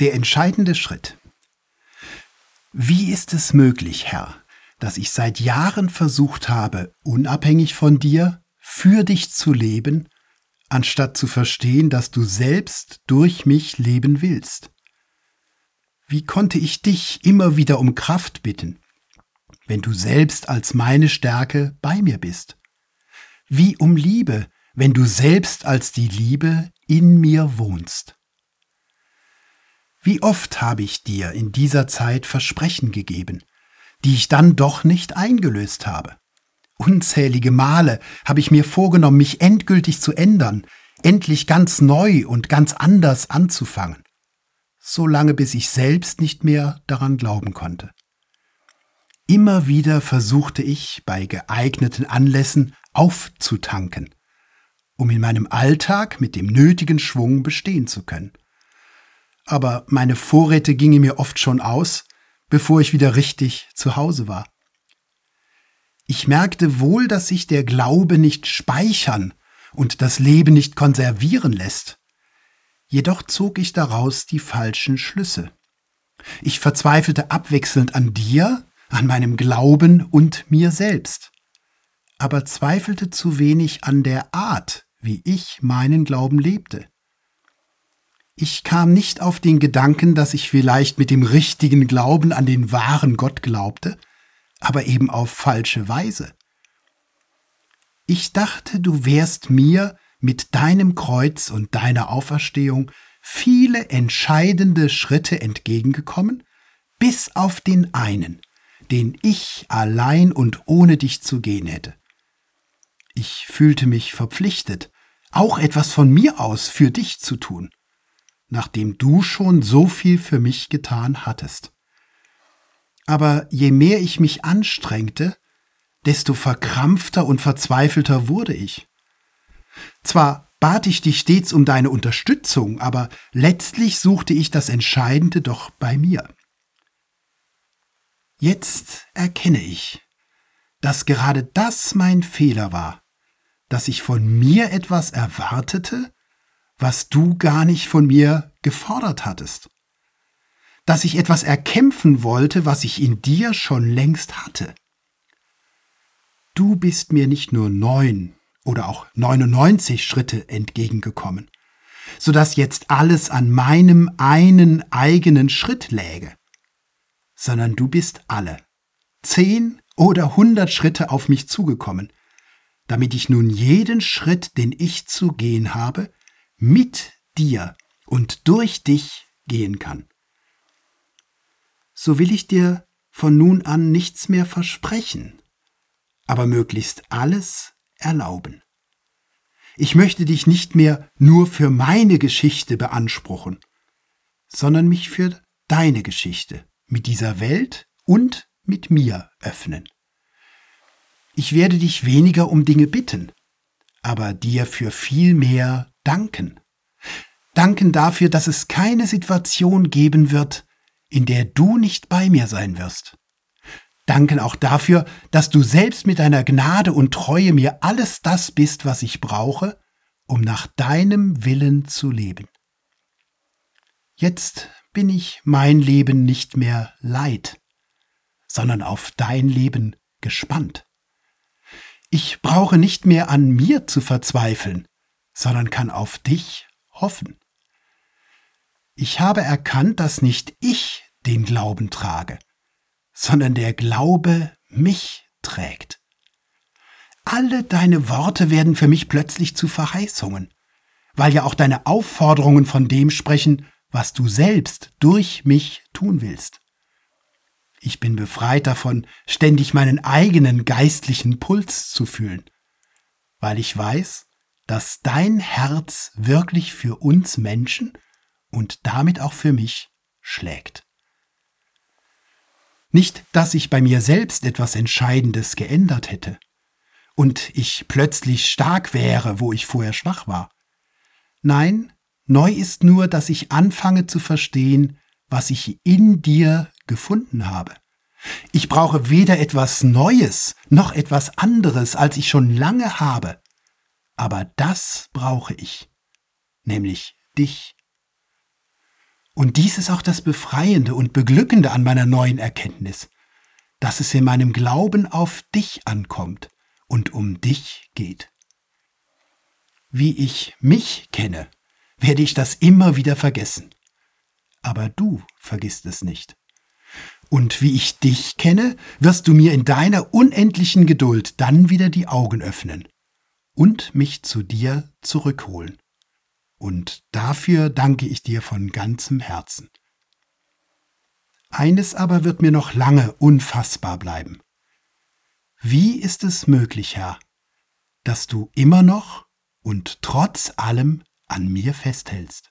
Der entscheidende Schritt. Wie ist es möglich, Herr, dass ich seit Jahren versucht habe, unabhängig von dir, für dich zu leben, anstatt zu verstehen, dass du selbst durch mich leben willst? Wie konnte ich dich immer wieder um Kraft bitten, wenn du selbst als meine Stärke bei mir bist? Wie um Liebe, wenn du selbst als die Liebe in mir wohnst? Wie oft habe ich dir in dieser Zeit Versprechen gegeben, die ich dann doch nicht eingelöst habe? Unzählige Male habe ich mir vorgenommen, mich endgültig zu ändern, endlich ganz neu und ganz anders anzufangen, so lange bis ich selbst nicht mehr daran glauben konnte. Immer wieder versuchte ich bei geeigneten Anlässen aufzutanken, um in meinem Alltag mit dem nötigen Schwung bestehen zu können aber meine Vorräte gingen mir oft schon aus, bevor ich wieder richtig zu Hause war. Ich merkte wohl, dass sich der Glaube nicht speichern und das Leben nicht konservieren lässt. Jedoch zog ich daraus die falschen Schlüsse. Ich verzweifelte abwechselnd an dir, an meinem Glauben und mir selbst, aber zweifelte zu wenig an der Art, wie ich meinen Glauben lebte. Ich kam nicht auf den Gedanken, dass ich vielleicht mit dem richtigen Glauben an den wahren Gott glaubte, aber eben auf falsche Weise. Ich dachte, du wärst mir mit deinem Kreuz und deiner Auferstehung viele entscheidende Schritte entgegengekommen, bis auf den einen, den ich allein und ohne dich zu gehen hätte. Ich fühlte mich verpflichtet, auch etwas von mir aus für dich zu tun nachdem du schon so viel für mich getan hattest. Aber je mehr ich mich anstrengte, desto verkrampfter und verzweifelter wurde ich. Zwar bat ich dich stets um deine Unterstützung, aber letztlich suchte ich das Entscheidende doch bei mir. Jetzt erkenne ich, dass gerade das mein Fehler war, dass ich von mir etwas erwartete, was du gar nicht von mir gefordert hattest. Dass ich etwas erkämpfen wollte, was ich in dir schon längst hatte. Du bist mir nicht nur neun oder auch 99 Schritte entgegengekommen, so dass jetzt alles an meinem einen eigenen Schritt läge, sondern du bist alle, zehn oder hundert Schritte auf mich zugekommen, damit ich nun jeden Schritt, den ich zu gehen habe, mit dir und durch dich gehen kann. So will ich dir von nun an nichts mehr versprechen, aber möglichst alles erlauben. Ich möchte dich nicht mehr nur für meine Geschichte beanspruchen, sondern mich für deine Geschichte mit dieser Welt und mit mir öffnen. Ich werde dich weniger um Dinge bitten, aber dir für viel mehr danken. Danken dafür, dass es keine Situation geben wird, in der du nicht bei mir sein wirst. Danken auch dafür, dass du selbst mit deiner Gnade und Treue mir alles das bist, was ich brauche, um nach deinem Willen zu leben. Jetzt bin ich mein Leben nicht mehr leid, sondern auf dein Leben gespannt. Ich brauche nicht mehr an mir zu verzweifeln, sondern kann auf dich hoffen. Ich habe erkannt, dass nicht ich den Glauben trage, sondern der Glaube mich trägt. Alle deine Worte werden für mich plötzlich zu Verheißungen, weil ja auch deine Aufforderungen von dem sprechen, was du selbst durch mich tun willst. Ich bin befreit davon, ständig meinen eigenen geistlichen Puls zu fühlen, weil ich weiß, dass dein Herz wirklich für uns Menschen und damit auch für mich schlägt. Nicht, dass sich bei mir selbst etwas Entscheidendes geändert hätte und ich plötzlich stark wäre, wo ich vorher schwach war. Nein, neu ist nur, dass ich anfange zu verstehen, was ich in dir gefunden habe. Ich brauche weder etwas Neues noch etwas anderes, als ich schon lange habe. Aber das brauche ich, nämlich dich. Und dies ist auch das Befreiende und Beglückende an meiner neuen Erkenntnis, dass es in meinem Glauben auf dich ankommt und um dich geht. Wie ich mich kenne, werde ich das immer wieder vergessen. Aber du vergisst es nicht. Und wie ich dich kenne, wirst du mir in deiner unendlichen Geduld dann wieder die Augen öffnen und mich zu dir zurückholen. Und dafür danke ich dir von ganzem Herzen. Eines aber wird mir noch lange unfassbar bleiben. Wie ist es möglich, Herr, dass du immer noch und trotz allem an mir festhältst?